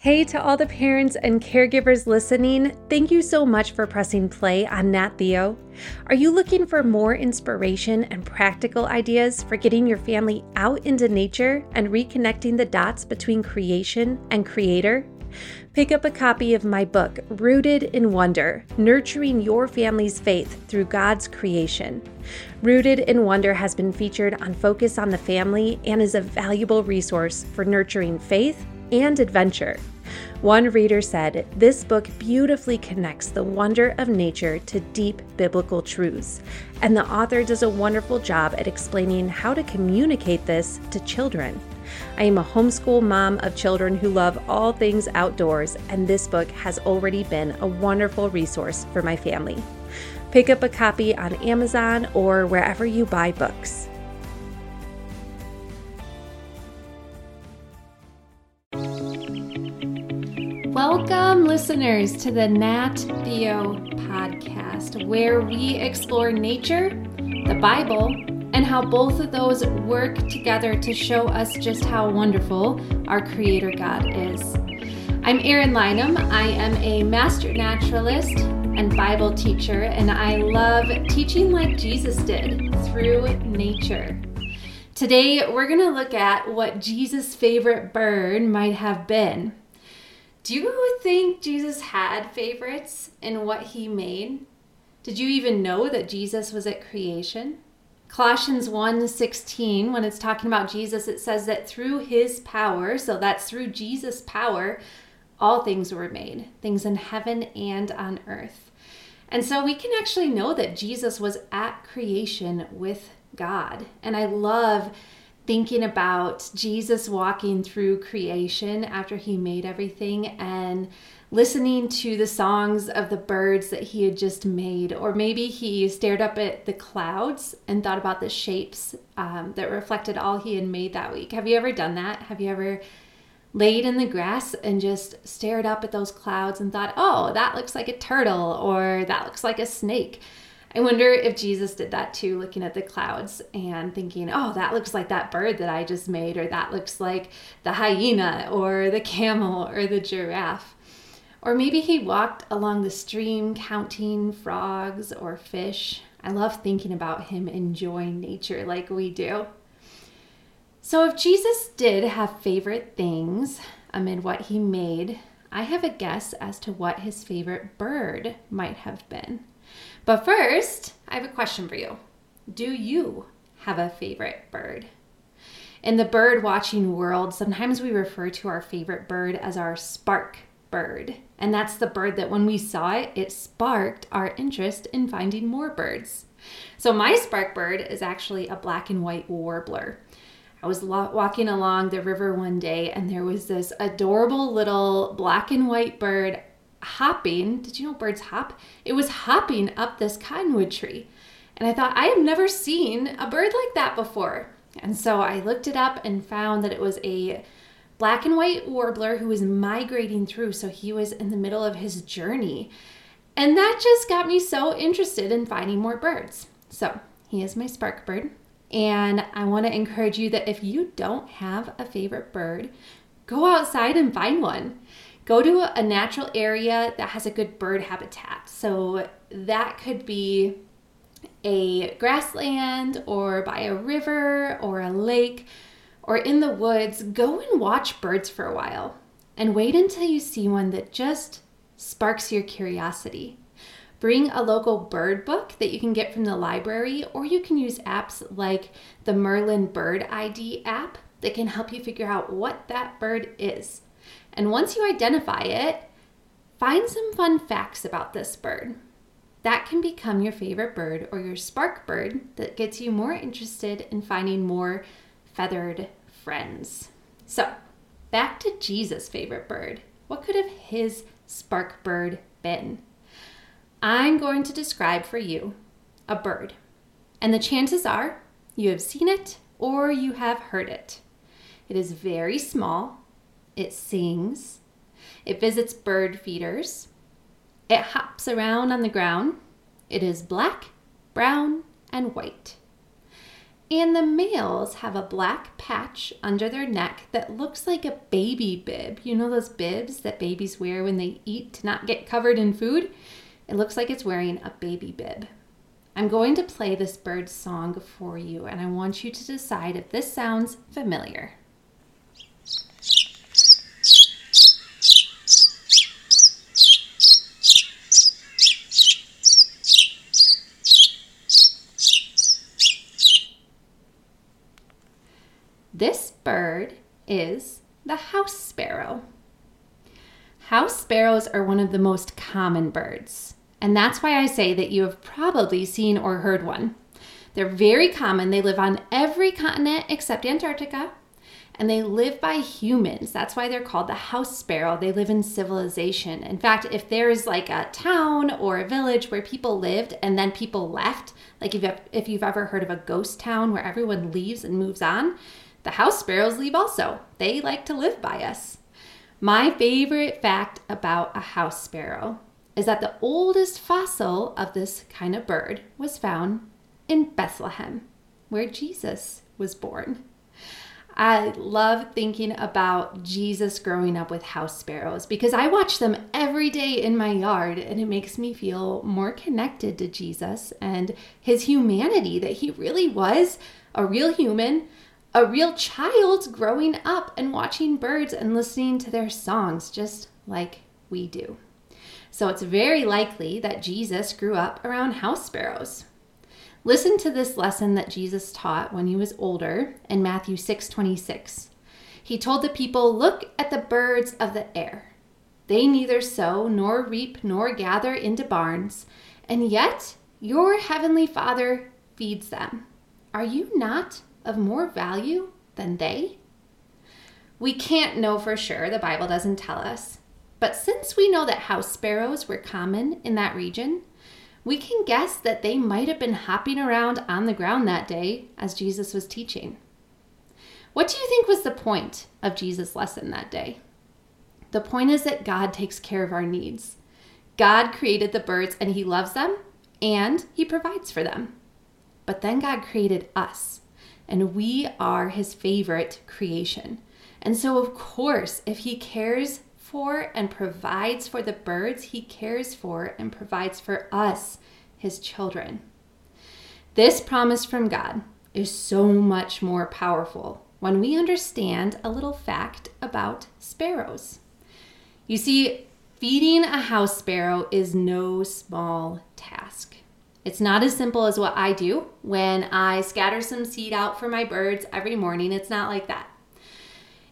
Hey to all the parents and caregivers listening, thank you so much for pressing play on Nat Theo. Are you looking for more inspiration and practical ideas for getting your family out into nature and reconnecting the dots between creation and creator? Pick up a copy of my book, Rooted in Wonder Nurturing Your Family's Faith Through God's Creation. Rooted in Wonder has been featured on Focus on the Family and is a valuable resource for nurturing faith and adventure. One reader said, This book beautifully connects the wonder of nature to deep biblical truths, and the author does a wonderful job at explaining how to communicate this to children. I am a homeschool mom of children who love all things outdoors, and this book has already been a wonderful resource for my family. Pick up a copy on Amazon or wherever you buy books. Welcome, listeners, to the Nat Theo podcast, where we explore nature, the Bible, and how both of those work together to show us just how wonderful our Creator God is. I'm Eryn Lynum. I am a master naturalist and Bible teacher, and I love teaching like Jesus did through nature. Today, we're going to look at what Jesus' favorite bird might have been. Do you think Jesus had favorites in what he made? Did you even know that Jesus was at creation? Colossians 1:16 when it's talking about Jesus it says that through his power, so that's through Jesus' power, all things were made, things in heaven and on earth. And so we can actually know that Jesus was at creation with God. And I love thinking about Jesus walking through creation after he made everything and listening to the songs of the birds that he had just made. Or maybe he stared up at the clouds and thought about the shapes um, that reflected all he had made that week. Have you ever done that? Have you ever laid in the grass and just stared up at those clouds and thought, oh, that looks like a turtle or that looks like a snake? I wonder if Jesus did that too, looking at the clouds and thinking, oh, that looks like that bird that I just made, or that looks like the hyena, or the camel, or the giraffe. Or maybe he walked along the stream counting frogs or fish. I love thinking about him enjoying nature like we do. So, if Jesus did have favorite things amid what he made, I have a guess as to what his favorite bird might have been. But first, I have a question for you. Do you have a favorite bird? In the bird watching world, sometimes we refer to our favorite bird as our spark bird. And that's the bird that when we saw it, it sparked our interest in finding more birds. So, my spark bird is actually a black and white warbler. I was walking along the river one day and there was this adorable little black and white bird hopping. Did you know birds hop? It was hopping up this cottonwood tree. And I thought, I have never seen a bird like that before. And so I looked it up and found that it was a black and white warbler who was migrating through. So he was in the middle of his journey. And that just got me so interested in finding more birds. So he is my spark bird. And I want to encourage you that if you don't have a favorite bird, go outside and find one go to a natural area that has a good bird habitat. So that could be a grassland or by a river or a lake or in the woods. Go and watch birds for a while and wait until you see one that just sparks your curiosity. Bring a local bird book that you can get from the library, or you can use apps like the Merlin Bird ID app that can help you figure out what that bird is. And once you identify it, find some fun facts about this bird. That can become your favorite bird or your spark bird that gets you more interested in finding more feathered friends. So, back to Jesus' favorite bird. What could have his spark bird been? I'm going to describe for you a bird, and the chances are you have seen it or you have heard it. It is very small it sings, it visits bird feeders, it hops around on the ground. It is black, brown, and white. And the males have a black patch under their neck that looks like a baby bib. You know those bibs that babies wear when they eat to not get covered in food? It looks like it's wearing a baby bib. I'm going to play this bird's song for you, and I want you to decide if this sounds familiar. This bird is the house sparrow. House sparrows are one of the most common birds, and that's why I say that you have probably seen or heard one. They're very common. They live on every continent except Antarctica, and they live by humans. That's why they're called the house sparrow. They live in civilization. In fact, if there's like a town or a village where people lived and then people left, like if you've, if you've ever heard of a ghost town where everyone leaves and moves on, the house sparrows leave also. They like to live by us. My favorite fact about a house sparrow is that the oldest fossil of this kind of bird was found in Bethlehem, where Jesus was born. I love thinking about Jesus growing up with house sparrows because I watch them every day in my yard and it makes me feel more connected to Jesus and his humanity that he really was a real human a real child growing up and watching birds and listening to their songs just like we do. So it's very likely that Jesus grew up around house sparrows. Listen to this lesson that Jesus taught when he was older in Matthew 6:26. He told the people, "Look at the birds of the air. They neither sow nor reap nor gather into barns, and yet your heavenly Father feeds them. Are you not of more value than they? We can't know for sure, the Bible doesn't tell us. But since we know that house sparrows were common in that region, we can guess that they might have been hopping around on the ground that day as Jesus was teaching. What do you think was the point of Jesus' lesson that day? The point is that God takes care of our needs. God created the birds and He loves them and He provides for them. But then God created us and we are his favorite creation. And so, of course, if he cares for and provides for the birds, he cares for and provides for us, his children. This promise from God is so much more powerful when we understand a little fact about sparrows. You see, feeding a house sparrow is no small task. It's not as simple as what I do when I scatter some seed out for my birds every morning. It's not like that.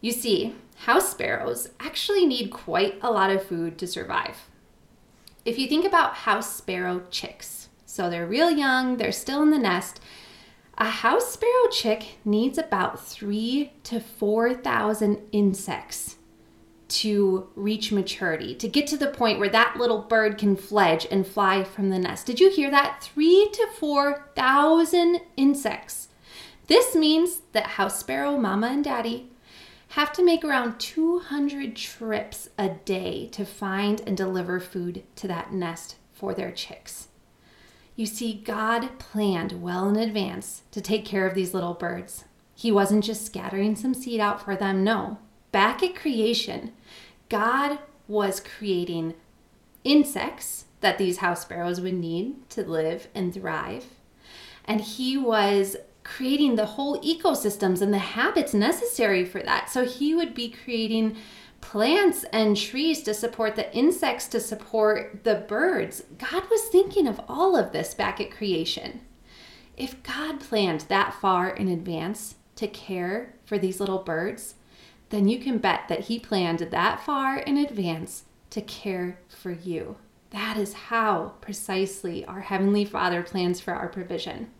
You see, house sparrows actually need quite a lot of food to survive. If you think about house sparrow chicks, so they're real young, they're still in the nest, a house sparrow chick needs about three to 4,000 insects to reach maturity, to get to the point where that little bird can fledge and fly from the nest. Did you hear that? Three to 4,000 insects. This means that house sparrow mama and daddy have to make around 200 trips a day to find and deliver food to that nest for their chicks. You see, God planned well in advance to take care of these little birds. He wasn't just scattering some seed out for them, no. Back at creation, God was creating insects that these house sparrows would need to live and thrive. And he was creating the whole ecosystems and the habits necessary for that. So he would be creating plants and trees to support the insects, to support the birds. God was thinking of all of this back at creation. If God planned that far in advance to care for these little birds, then you can bet that He planned that far in advance to care for you. That is how precisely our Heavenly Father plans for our provision.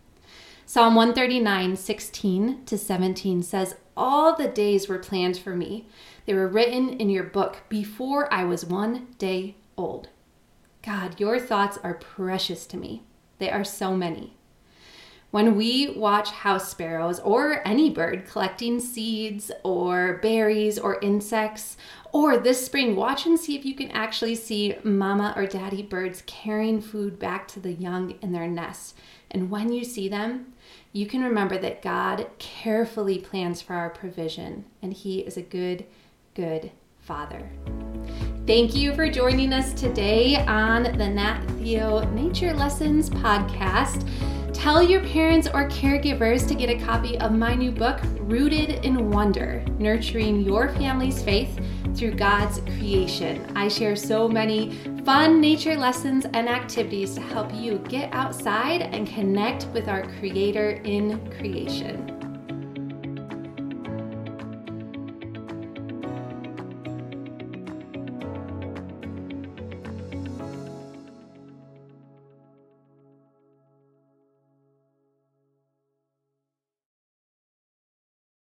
Psalm 139, 16 to 17 says, All the days were planned for me. They were written in your book before I was one day old. God, your thoughts are precious to me. They are so many. When we watch house sparrows or any bird collecting seeds or berries or insects, or this spring, watch and see if you can actually see mama or daddy birds carrying food back to the young in their nest. And when you see them, you can remember that God carefully plans for our provision, and He is a good, good Father. Thank you for joining us today on the Nat Theo Nature Lessons podcast. Tell your parents or caregivers to get a copy of my new book, Rooted in Wonder Nurturing Your Family's Faith Through God's Creation. I share so many fun nature lessons and activities to help you get outside and connect with our Creator in creation.